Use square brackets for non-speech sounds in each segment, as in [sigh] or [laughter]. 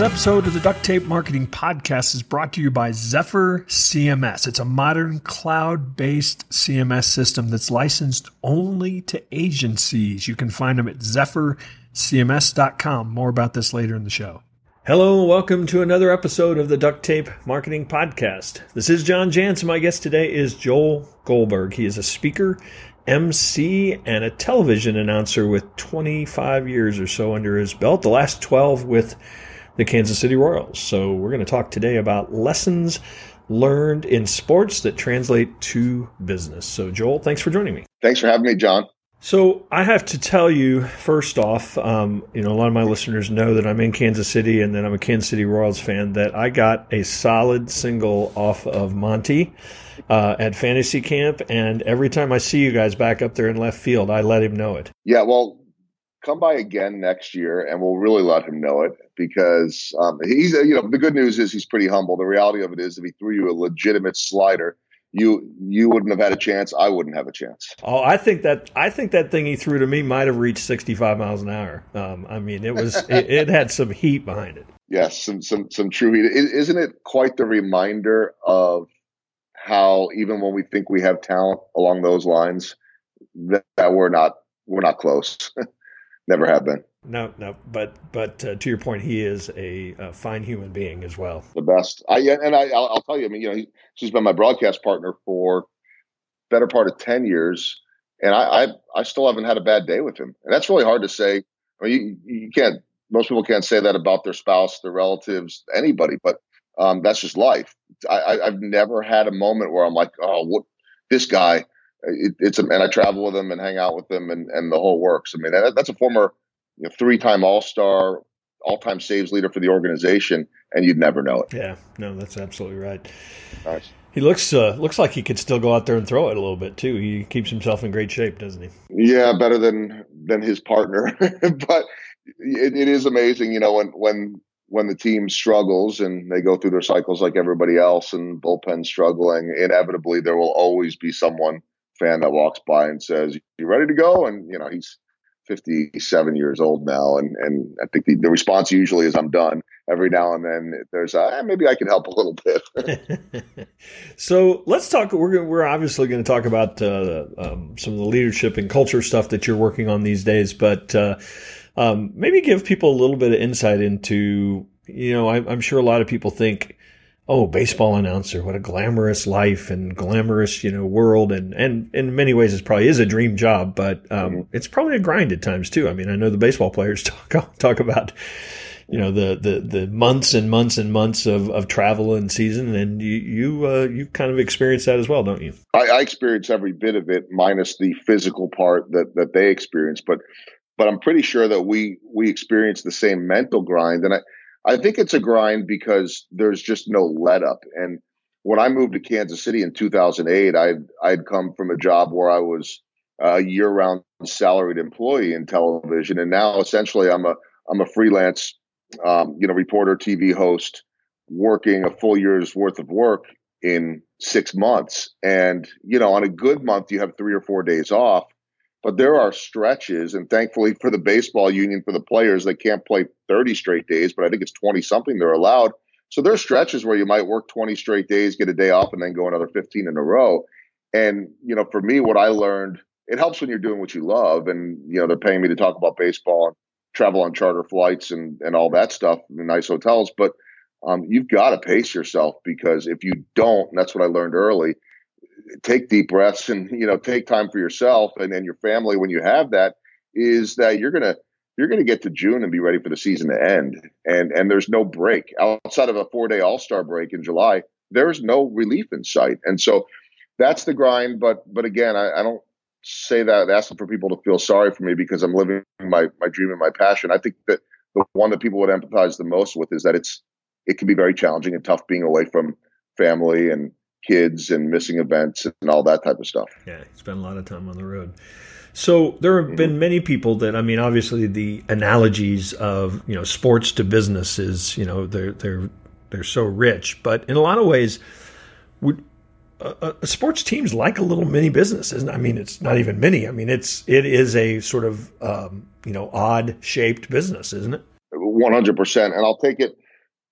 This episode of the Duct Tape Marketing Podcast is brought to you by Zephyr CMS. It's a modern cloud based CMS system that's licensed only to agencies. You can find them at zephyrcms.com. More about this later in the show. Hello, welcome to another episode of the Duct Tape Marketing Podcast. This is John Jantsch. My guest today is Joel Goldberg. He is a speaker, MC, and a television announcer with 25 years or so under his belt, the last 12 with the Kansas City Royals. So we're going to talk today about lessons learned in sports that translate to business. So, Joel, thanks for joining me. Thanks for having me, John. So I have to tell you first off, um, you know, a lot of my listeners know that I'm in Kansas City and that I'm a Kansas City Royals fan. That I got a solid single off of Monty uh, at fantasy camp, and every time I see you guys back up there in left field, I let him know it. Yeah, well, come by again next year, and we'll really let him know it because um, he's you know the good news is he's pretty humble. The reality of it is if he threw you a legitimate slider, you you wouldn't have had a chance. I wouldn't have a chance. Oh, I think that I think that thing he threw to me might have reached 65 miles an hour. Um, I mean, it was it, it, had some heat behind it. [laughs] Yes, some some some true heat. Isn't it quite the reminder of how even when we think we have talent along those lines, that, that we're not we're not close. [laughs] Never have been. No, no, but but uh, to your point, he is a, a, fine human being as well. The best. I and I, I'll, I'll tell you. I mean, you know, he, she's been my broadcast partner for better part of ten years, and I, I, I still haven't had a bad day with him. And that's really hard to say. I mean, you, you can't. Most people can't say that about their spouse, their relatives, anybody. But um, that's just life. I, have never had a moment where I'm like, oh, what this guy. It, it's a, and I travel with them and hang out with them and, and the whole works. I mean, that, that's a former you know, three-time All-Star, all-time saves leader for the organization, and you'd never know it. Yeah, no, that's absolutely right. Nice. He looks uh, looks like he could still go out there and throw it a little bit too. He keeps himself in great shape, doesn't he? Yeah, better than than his partner. [laughs] but it, it is amazing, you know, when when when the team struggles and they go through their cycles like everybody else, and bullpen struggling, inevitably there will always be someone fan that walks by and says, "You ready to go?" And you know he's 57 years old now, and and I think the, the response usually is I'm done. Every now and then there's a, eh, maybe I can help a little bit. [laughs] so let's talk. We're we're obviously going to talk about uh, um, some of the leadership and culture stuff that you're working on these days, but uh, um, maybe give people a little bit of insight into. You know, I, I'm sure a lot of people think oh, baseball announcer, what a glamorous life and glamorous, you know, world. And, and in many ways, it probably is a dream job, but um, mm-hmm. it's probably a grind at times too. I mean, I know the baseball players [laughs] talk, talk about, you know, the, the, the months and months and months of, of travel and season. And you, you, uh, you kind of experience that as well, don't you? I, I experience every bit of it minus the physical part that, that they experience. But, but I'm pretty sure that we, we experience the same mental grind. And I, I think it's a grind because there's just no let up. And when I moved to Kansas City in 2008, I'd I'd come from a job where I was a year-round salaried employee in television, and now essentially I'm a I'm a freelance, um, you know, reporter, TV host, working a full year's worth of work in six months. And you know, on a good month, you have three or four days off. But there are stretches, and thankfully for the baseball union, for the players, they can't play 30 straight days, but I think it's 20 something they're allowed. So there are stretches where you might work 20 straight days, get a day off, and then go another 15 in a row. And, you know, for me, what I learned, it helps when you're doing what you love. And, you know, they're paying me to talk about baseball and travel on charter flights and, and all that stuff in nice hotels. But um, you've got to pace yourself because if you don't, and that's what I learned early, take deep breaths and you know take time for yourself and then your family when you have that is that you're gonna you're gonna get to June and be ready for the season to end and and there's no break outside of a four day All Star break in July. There's no relief in sight, and so that's the grind. But but again, I, I don't say that asking for people to feel sorry for me because I'm living my my dream and my passion. I think that the one that people would empathize the most with is that it's it can be very challenging and tough being away from family and kids and missing events and all that type of stuff. Yeah, spend a lot of time on the road. So there have mm-hmm. been many people that I mean, obviously the analogies of you know sports to business is you know they're they're they're so rich, but in a lot of ways, would uh, sports teams like a little mini business, isn't? It? I mean, it's not even mini. I mean, it's it is a sort of um, you know odd shaped business, isn't it? One hundred percent, and I'll take it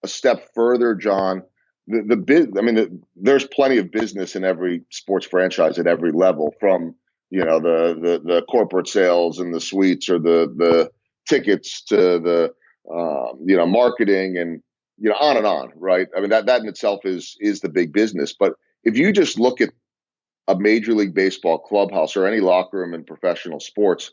a step further, John, the, the bit, I mean, the, there's plenty of business in every sports franchise at every level from, you know, the, the, the corporate sales and the suites or the, the tickets to the, um, you know, marketing and, you know, on and on, right? I mean, that, that in itself is, is the big business. But if you just look at a major league baseball clubhouse or any locker room in professional sports,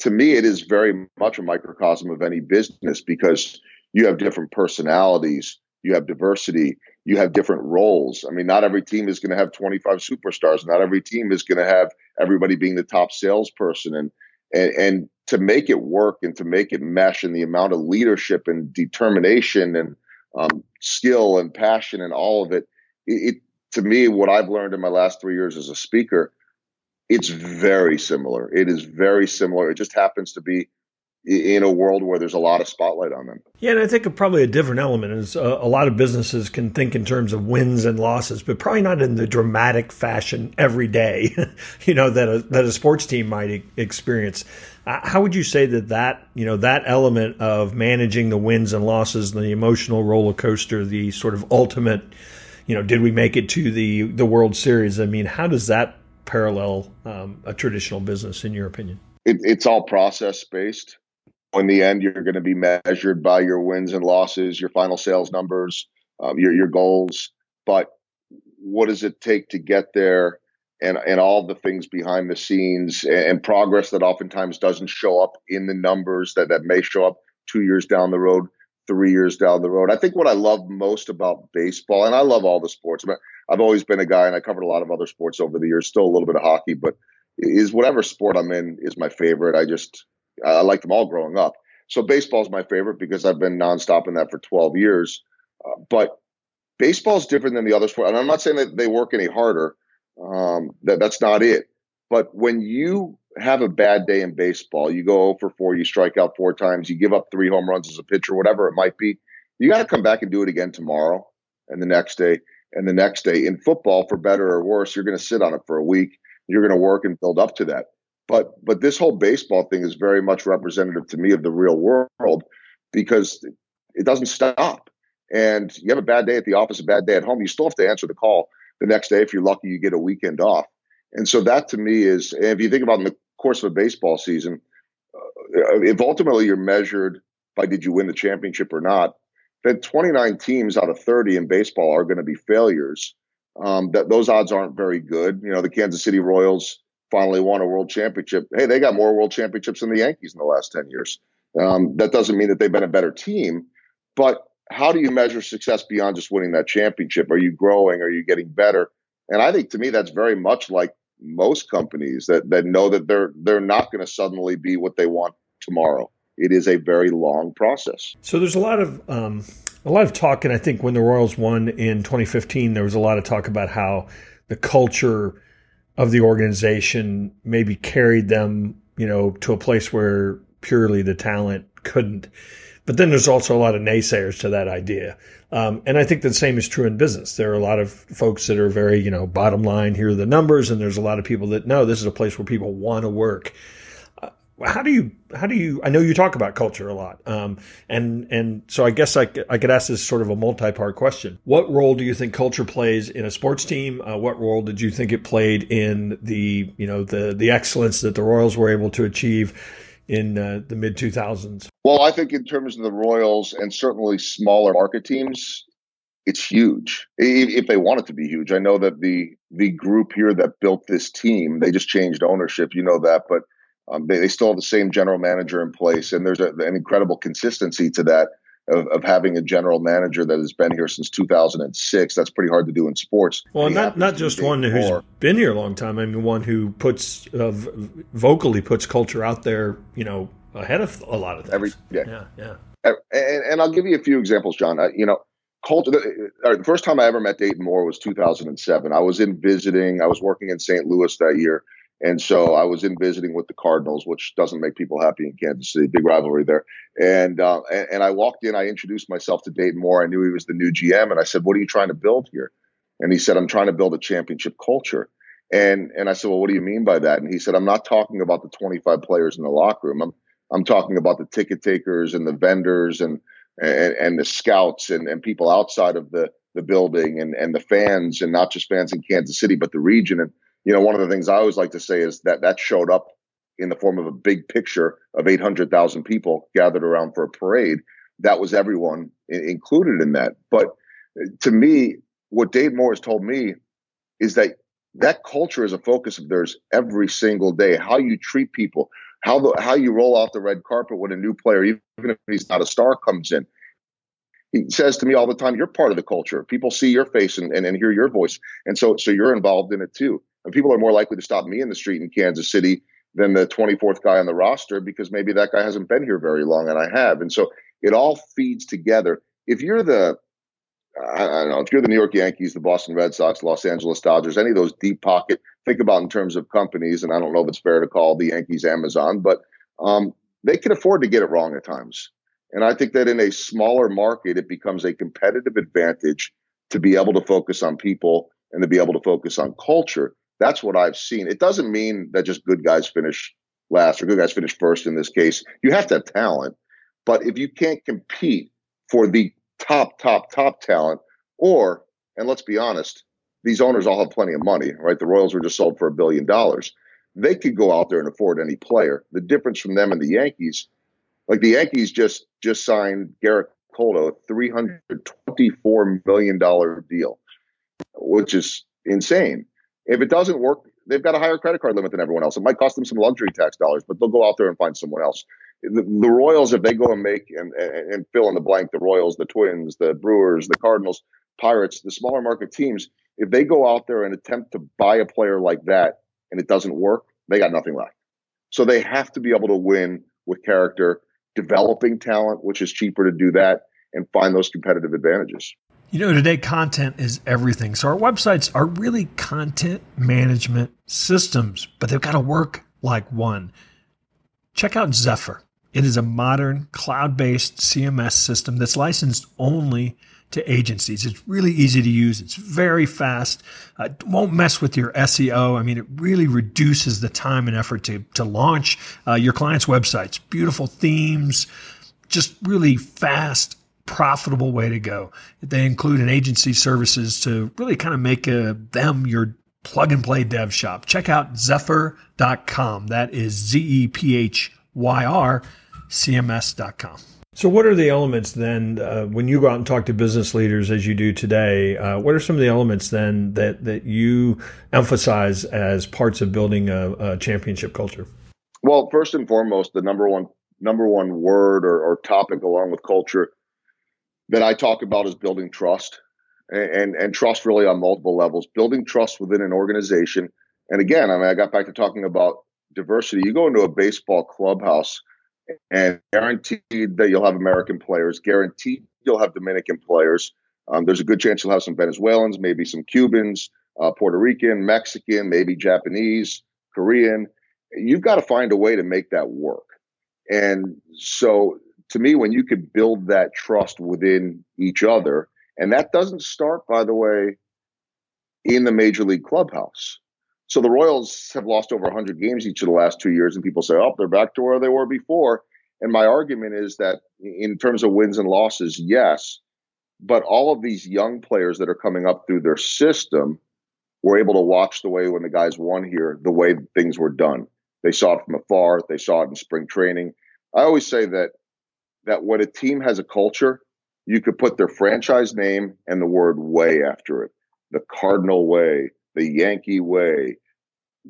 to me, it is very much a microcosm of any business because you have different personalities, you have diversity, you have different roles. I mean, not every team is going to have 25 superstars. Not every team is going to have everybody being the top salesperson. And, and, and to make it work and to make it mesh and the amount of leadership and determination and um, skill and passion and all of it, it, it, to me, what I've learned in my last three years as a speaker, it's very similar. It is very similar. It just happens to be in a world where there's a lot of spotlight on them. Yeah, and I think probably a different element is uh, a lot of businesses can think in terms of wins and losses, but probably not in the dramatic fashion every day, [laughs] you know, that a, that a sports team might e- experience. Uh, how would you say that that, you know, that element of managing the wins and losses, the emotional roller coaster, the sort of ultimate, you know, did we make it to the the World Series? I mean, how does that parallel um, a traditional business in your opinion? It, it's all process based in the end, you're going to be measured by your wins and losses, your final sales numbers, um, your your goals. But what does it take to get there, and and all the things behind the scenes and, and progress that oftentimes doesn't show up in the numbers that that may show up two years down the road, three years down the road. I think what I love most about baseball, and I love all the sports. I've always been a guy, and I covered a lot of other sports over the years. Still a little bit of hockey, but is whatever sport I'm in is my favorite. I just I liked them all growing up. So baseball is my favorite because I've been nonstop in that for 12 years. Uh, but baseball is different than the other sport. And I'm not saying that they work any harder. Um, that that's not it. But when you have a bad day in baseball, you go for 4, you strike out four times, you give up three home runs as a pitcher, whatever it might be. You got to come back and do it again tomorrow and the next day and the next day. In football, for better or worse, you're going to sit on it for a week. You're going to work and build up to that. But but this whole baseball thing is very much representative to me of the real world because it doesn't stop. And you have a bad day at the office, a bad day at home, you still have to answer the call the next day. If you're lucky, you get a weekend off. And so that to me is, if you think about in the course of a baseball season, uh, if ultimately you're measured by did you win the championship or not, then 29 teams out of 30 in baseball are going to be failures. Um, that those odds aren't very good. You know, the Kansas City Royals finally won a world championship. Hey, they got more world championships than the Yankees in the last 10 years. Um, that doesn't mean that they've been a better team, but how do you measure success beyond just winning that championship? Are you growing? Are you getting better? And I think to me, that's very much like most companies that, that know that they're, they're not going to suddenly be what they want tomorrow. It is a very long process. So there's a lot of, um, a lot of talk. And I think when the Royals won in 2015, there was a lot of talk about how the culture of the organization maybe carried them, you know, to a place where purely the talent couldn't. But then there's also a lot of naysayers to that idea. Um, and I think the same is true in business. There are a lot of folks that are very, you know, bottom line, here are the numbers. And there's a lot of people that, know this is a place where people want to work how do you how do you I know you talk about culture a lot um, and and so I guess I, I could ask this sort of a multi-part question. What role do you think culture plays in a sports team? Uh, what role did you think it played in the you know the the excellence that the Royals were able to achieve in uh, the mid 2000s well I think in terms of the Royals and certainly smaller market teams it's huge. If they want it to be huge. I know that the the group here that built this team they just changed ownership you know that but um, they, they, still have the same general manager in place, and there's a, an incredible consistency to that of, of, having a general manager that has been here since 2006. That's pretty hard to do in sports. Well, not not just one who's been here a long time. I mean, one who puts uh, vocally puts culture out there. You know, ahead of a lot of things. Every, yeah, yeah, yeah. And, and, I'll give you a few examples, John. Uh, you know, culture. The, uh, the first time I ever met Dayton Moore was 2007. I was in visiting. I was working in St. Louis that year and so I was in visiting with the Cardinals, which doesn't make people happy in Kansas City, big rivalry there. And, uh, and, and I walked in, I introduced myself to Dayton Moore. I knew he was the new GM, and I said, "What are you trying to build here?" And he said, "I'm trying to build a championship culture." And and I said, "Well, what do you mean by that?" And he said, "I'm not talking about the 25 players in the locker room. I'm I'm talking about the ticket takers and the vendors and and, and the scouts and, and people outside of the the building and and the fans and not just fans in Kansas City but the region and you know one of the things I always like to say is that that showed up in the form of a big picture of 800,000 people gathered around for a parade. That was everyone included in that. But uh, to me what Dayton Moore has told me is that that culture is a focus of theirs every single day. How you treat people how the how you roll off the red carpet when a new player even if he's not a star comes in. He says to me all the time, "You're part of the culture. People see your face and, and, and hear your voice, and so so you're involved in it too. And people are more likely to stop me in the street in Kansas City than the 24th guy on the roster because maybe that guy hasn't been here very long and I have. And so it all feeds together. If you're the I don't know if you're the New York Yankees, the Boston Red Sox, Los Angeles Dodgers, any of those deep pocket. Think about in terms of companies, and I don't know if it's fair to call the Yankees Amazon, but um, they can afford to get it wrong at times. And I think that in a smaller market, it becomes a competitive advantage to be able to focus on people and to be able to focus on culture. That's what I've seen. It doesn't mean that just good guys finish last or good guys finish first in this case. You have to have talent. But if you can't compete for the top, top, top talent, or, and let's be honest, these owners all have plenty of money, right? The Royals were just sold for a billion dollars. They could go out there and afford any player. The difference from them and the Yankees like the Yankees just just signed Gerrit Cole a three hundred twenty four million dollar deal, which is insane. If it doesn't work, they've got a higher credit card limit than everyone else. It might cost them some luxury tax dollars, but they'll go out there and find someone else. The, the Royals, if they go and make and, and, and fill in the blank, the Royals, the Twins, the Brewers, the Cardinals, Pirates, the smaller market teams, if they go out there and attempt to buy a player like that and it doesn't work, they got nothing left. So they have to be able to win with character developing talent, which is cheaper to do that, and find those competitive advantages. You know, today content is everything. So our websites are really content management systems, but they've got to work like one. Check out Zephyr. It is a modern cloud based CMS system that's licensed only to agencies. It's really easy to use. It's very fast. Uh, won't mess with your SEO. I mean, it really reduces the time and effort to, to launch uh, your client's websites. Beautiful themes, just really fast, profitable way to go. They include an agency services to really kind of make uh, them your plug and play dev shop. Check out Zephyr.com. That is Z E P H Y R, CMS.com. So, what are the elements then uh, when you go out and talk to business leaders as you do today? Uh, what are some of the elements then that that you emphasize as parts of building a, a, championship culture? Well, first and foremost, the number one number one word or, or, topic along with culture that I talk about is building trust, and, and and trust really on multiple levels. Building trust within an organization, and again, I mean, I got back to talking about diversity. You go into a baseball clubhouse and guaranteed that you'll have American players, guaranteed you'll have Dominican players. Um, there's a good chance you'll have some Venezuelans, maybe some Cubans, uh, Puerto Rican, Mexican, maybe Japanese, Korean. You've got to find a way to make that work. And so, to me, when you could build that trust within each other, and that doesn't start, by the way, in the major league clubhouse. So the Royals have lost over 100 games each of the last two years, and people say, oh, they're back to where they were before. And my argument is that in terms of wins and losses, yes, but all of these young players that are coming up through their system were able to watch the way when the guys won here, the way things were done. They saw it from afar. They saw it in spring training. I always say that that when a team has a culture, you could put their franchise name and the word way after it. The Cardinal way, the Yankee way,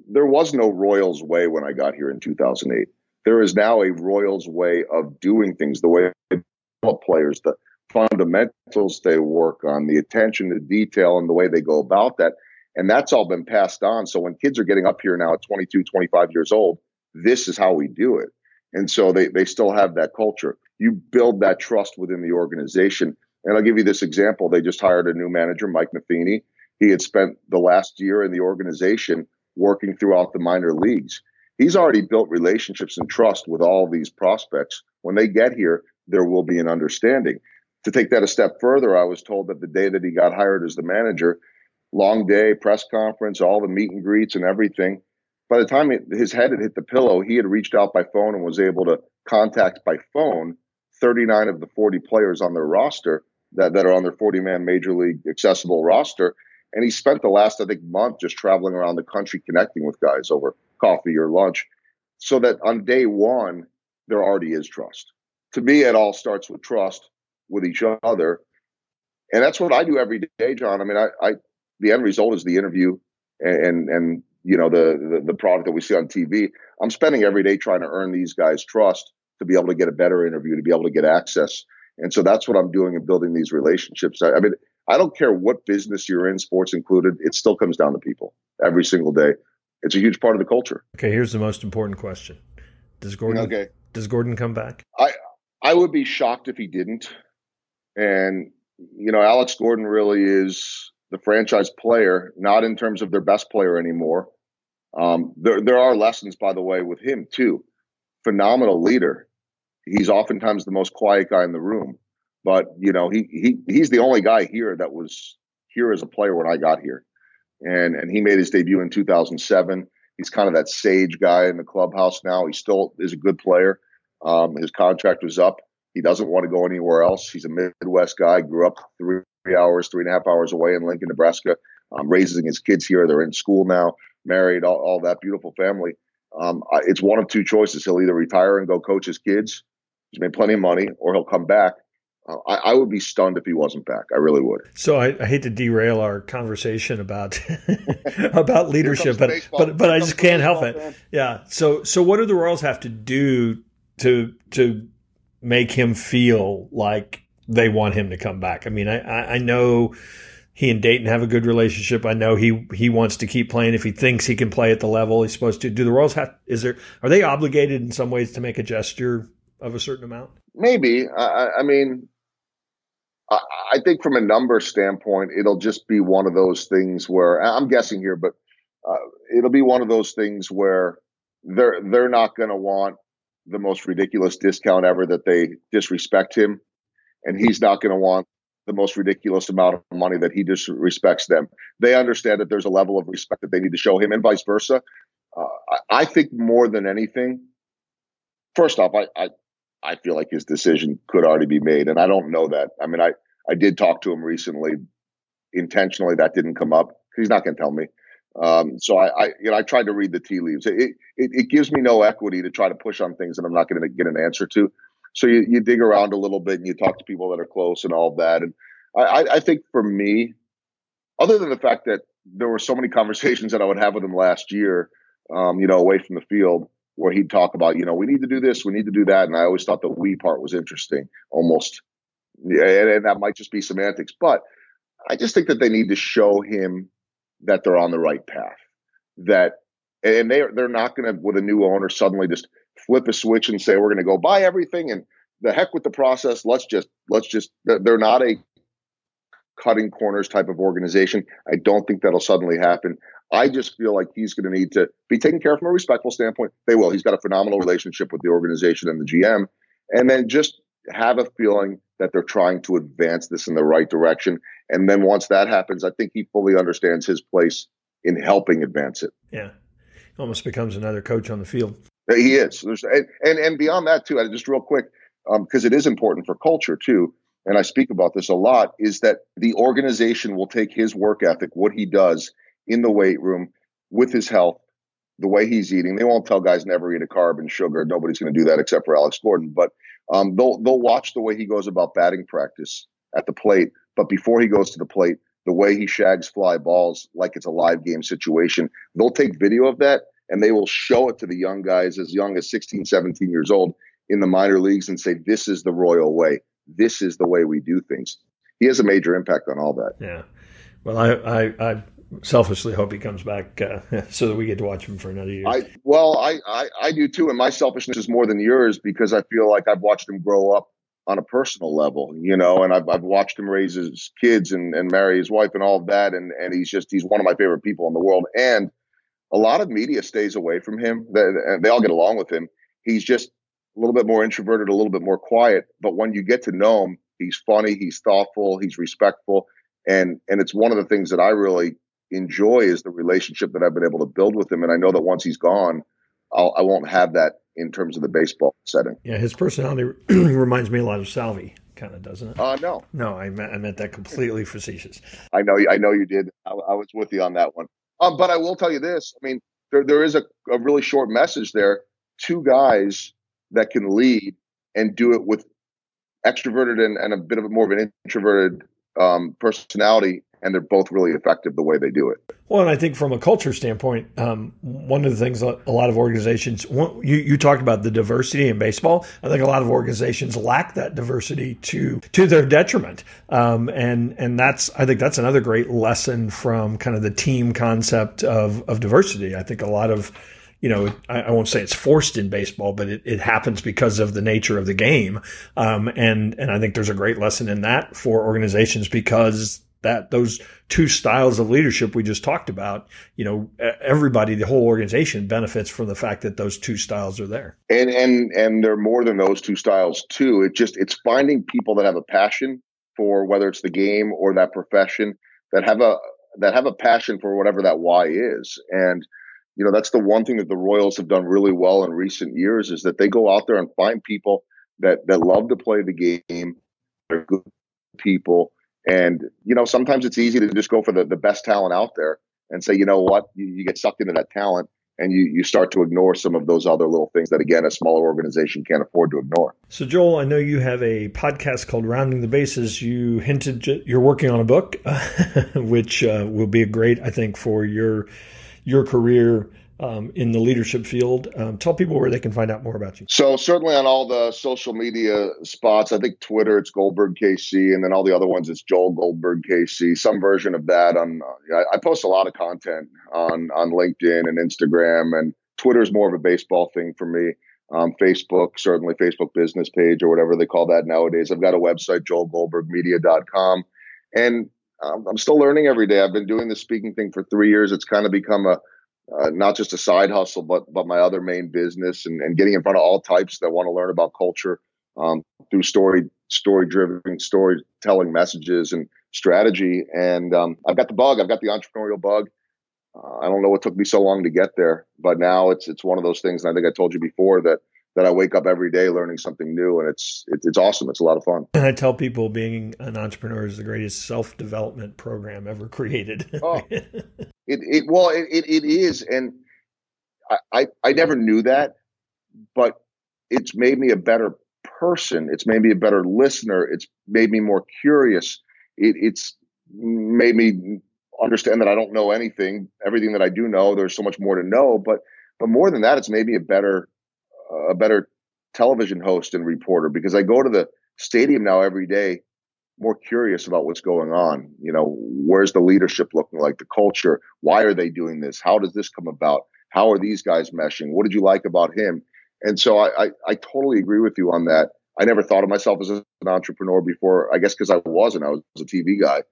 there was no Royals way when I got here in 2008. There is now a Royals way of doing things, the way players, the fundamentals they work on, the attention to detail, and the way they go about that. And that's all been passed on. So when kids are getting up here now at 22, 25 years old, this is how we do it. And so they, they still have that culture. You build that trust within the organization. And I'll give you this example. They just hired a new manager, Mike Matheny. He had spent the last year in the organization working throughout the minor leagues. He's already built relationships and trust with all these prospects. When they get here, there will be an understanding. To take that a step further, I was told that the day that he got hired as the manager, long day, press conference, all the meet and greets and everything. By the time his head had hit the pillow, he had reached out by phone and was able to contact by phone 39 of the 40 players on their roster that, that are on their 40 man major league accessible roster. And he spent the last, I think, month just traveling around the country connecting with guys over coffee or lunch so that on day one, there already is trust. To me, it all starts with trust with each other. And that's what I do every day, John. I mean, I, I the end result is the interview and, and, and you know, the, the, the product that we see on TV. I'm spending every day trying to earn these guys' trust to be able to get a better interview, to be able to get access. And so that's what I'm doing in building these relationships. I, I mean, I don't care what business you're in, sports included, it still comes down to people every single day. It's a huge part of the culture. Okay, here's the most important question. Does Gordon okay. does Gordon come back? I I would be shocked if he didn't. And you know, Alex Gordon really is the franchise player, not in terms of their best player anymore. Um, there there are lessons, by the way, with him too. Phenomenal leader. He's oftentimes the most quiet guy in the room. But you know, he he he's the only guy here that was here as a player when I got here, and and he made his debut in 2007. He's kind of that sage guy in the clubhouse now. He still is a good player. Um, his contract was up. He doesn't want to go anywhere else. He's a Midwest guy. Grew up three, hours, three and a half hours away in Lincoln, Nebraska. Um, raising his kids here. They're in school now, married, all, all that beautiful family. Um, it's one of two choices. He'll either retire and go coach his kids. He's made plenty of money, or he'll come back uh, I, I, would be stunned if he wasn't back. I really would. So I, I hate to derail our conversation about [laughs] [laughs] about leadership, but but but I just can't help it. Man. Yeah. So so what do the Royals have to do to to make him feel like they want him to come back? I mean, I I know he and Dayton have a good relationship. I know he he wants to keep playing if he thinks he can play at the level he's supposed to. Do the Royals have? Is there are they obligated in some ways to make a gesture of a certain amount? Maybe. I, I mean, I think from a number standpoint, it'll just be one of those things where I'm guessing here, but uh, it'll be one of those things where they're they're not going to want the most ridiculous discount ever that they disrespect him, and he's not going to want the most ridiculous amount of money that he disrespects them. They understand that there's a level of respect that they need to show him, and vice versa. Uh, I, I, think more than anything, first off, I, I I feel like his decision could already be made, and I don't know that. I mean, I I did talk to him recently. Intentionally, that didn't come up. He's not going to tell me. Um, so I, I, you know, I tried to read the tea leaves. It, it, it gives me no equity to try to push on things that I'm not going to get an answer to. So you, you dig around a little bit and you talk to people that are close and all that. And I, I think for me, other than the fact that there were so many [laughs] conversations that I would have with him last year, um, you know, away from the field, where he'd talk about, you know, we need to do this, we need to do that, and I always thought the we part was interesting, almost and, and that might just be semantics, but I just think that they need to show him that they're on the right path. That and they they're not going to with a new owner suddenly just flip a switch and say we're going to go buy everything and the heck with the process. Let's just let's just they're not a cutting corners type of organization. I don't think that'll suddenly happen. I just feel like he's going to need to be taken care of from a respectful standpoint. They will. He's got a phenomenal relationship with the organization and the GM, and then just have a feeling that they're trying to advance this in the right direction. And then once that happens, I think he fully understands his place in helping advance it. Yeah. Almost becomes another coach on the field. He is. There's, and, and, and beyond that, too, just real quick, because um, it is important for culture, too, and I speak about this a lot, is that the organization will take his work ethic, what he does in the weight room with his health, the way he's eating. They won't tell guys never eat a carb and sugar. Nobody's going to do that except for Alex Gordon. But um, they'll they'll watch the way he goes about batting practice at the plate, but before he goes to the plate, the way he shags fly balls like it's a live game situation. They'll take video of that and they will show it to the young guys as young as 16, 17 years old in the minor leagues and say, "This is the Royal way. This is the way we do things." He has a major impact on all that. Yeah. Well, I, I, I selfishly hope he comes back uh, [laughs] so that we get to watch him for another year. I well, I, I, I do too, and my selfishness is more than yours because I feel like I've watched him grow up on a personal level, you know, and I've I've watched him raise his kids and and marry his wife and all of that, and and he's just he's one of my favorite people in the world, and a lot of media stays away from him. They, they all get along with him. He's just a little bit more introverted, a little bit more quiet, but when you get to know him, he's funny, he's thoughtful, he's respectful, and and it's one of the things that I really enjoy is the relationship that I've been able to build with him. And I know that once he's gone, I'll, I will not have that in terms of the baseball setting. Yeah, his personality [clears throat] reminds me a lot of Salvy, kind of, doesn't it? Uh, no, no, I meant, I meant that completely facetious. I know, I know you did. I, I was with you on that one. Um, but I will tell you this: I mean, there there is a, a really short message there. Two guys that can lead and do it with extroverted and, and a bit of a more of an introverted um, personality and they're both really effective the way they do it. Well, and I think from a culture standpoint, um, one of the things a lot of organizations you you talked about the diversity in baseball. I think a lot of organizations lack that diversity to to their detriment, um, and and that's I think that's another great lesson from kind of the team concept of of diversity. I think a lot of you know, I, I, won't say it's forced in baseball, but it, it happens because of the nature of the game. Um, and, and I think there's a great lesson in that for organizations because that those two styles of leadership we just talked about, you know, everybody, the whole organization benefits from the fact that those two styles are there. And, and, and they're more than those two styles too. It just, it's finding people that have a passion for whether it's the game or that profession that have a, that have a passion for whatever that why is. And, you know, that's the one thing that the Royals have done really well in recent years is that they go out there and find people that that love to play the game. They're good people, and you know, sometimes it's easy to just go for the, the best talent out there and say, you know what, you, you get sucked into that talent and you, you start to ignore some of those other little things that again a smaller organization can't afford to ignore so joel i know you have a podcast called rounding the bases you hinted you're working on a book [laughs] which uh, will be great i think for your your career um, in the leadership field. Um, tell people where they can find out more about you. So certainly on all the social media spots, I think Twitter it's Goldberg KC, and then all the other ones it's Joel Goldberg KC. Some version of that on. I, I post a lot of content on on LinkedIn and Instagram, and Twitter is more of a baseball thing for me. Um, Facebook, certainly Facebook business page or whatever they call that nowadays. I've got a website, joelgoldbergmedia.com. And I'm still learning every day. I've been doing this speaking thing for three years. It's kind of become a uh, not just a side hustle, but but my other main business, and, and getting in front of all types that want to learn about culture um, through story story driven storytelling messages and strategy. And um, I've got the bug. I've got the entrepreneurial bug. Uh, I don't know what took me so long to get there, but now it's it's one of those things. And I think I told you before that that I wake up every day learning something new, and it's it's, it's awesome. It's a lot of fun. And I tell people being an entrepreneur is the greatest self development program ever created. oh, [laughs] it it well it, it, it is, and I, I I never knew that, but it's made me a better person. It's made me a better listener. It's made me more curious. It, it's made me understand that I don't know anything. Everything that I do know, there's so much more to know. But but more than that, it's made me a better a better television host and reporter because I go to the stadium now every day more curious about what's going on. You know, where's the leadership looking like, the culture? Why are they doing this? How does this come about? How are these guys meshing? What did you like about him? And so I, I, I totally agree with you on that. I never thought of myself as an entrepreneur before, I guess because I wasn't. I was a TV guy.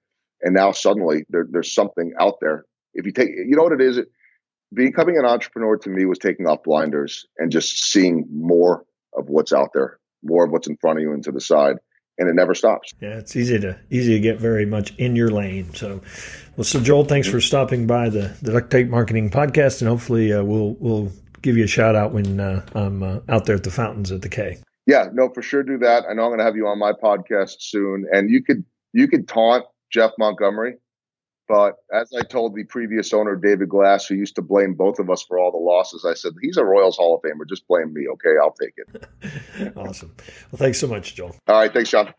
And now suddenly there, there's something out there. If you take, you know what it is? Becoming an entrepreneur to me was taking off blinders and just seeing more of what's out there, more of what's in front of you and to the side. And it never stops. Yeah, it's easy to easy to get very much in your lane. So, well, so Joel, thanks for stopping by the the Duct Tape Marketing Podcast, and hopefully uh, we'll we'll give you a shout out when uh, I'm uh, out there at the fountains at the K. Yeah, no, for sure, do that. I know I'm going to have you on my podcast soon, and you could you could taunt Jeff Montgomery but as I told the previous owner, David Glass, who used to blame both of us for all the losses, I said, he's a Royals Hall of Famer. Just blame me. Okay. I'll take it. [laughs] awesome. Well, thanks so much, Joel. All right. Thanks, John.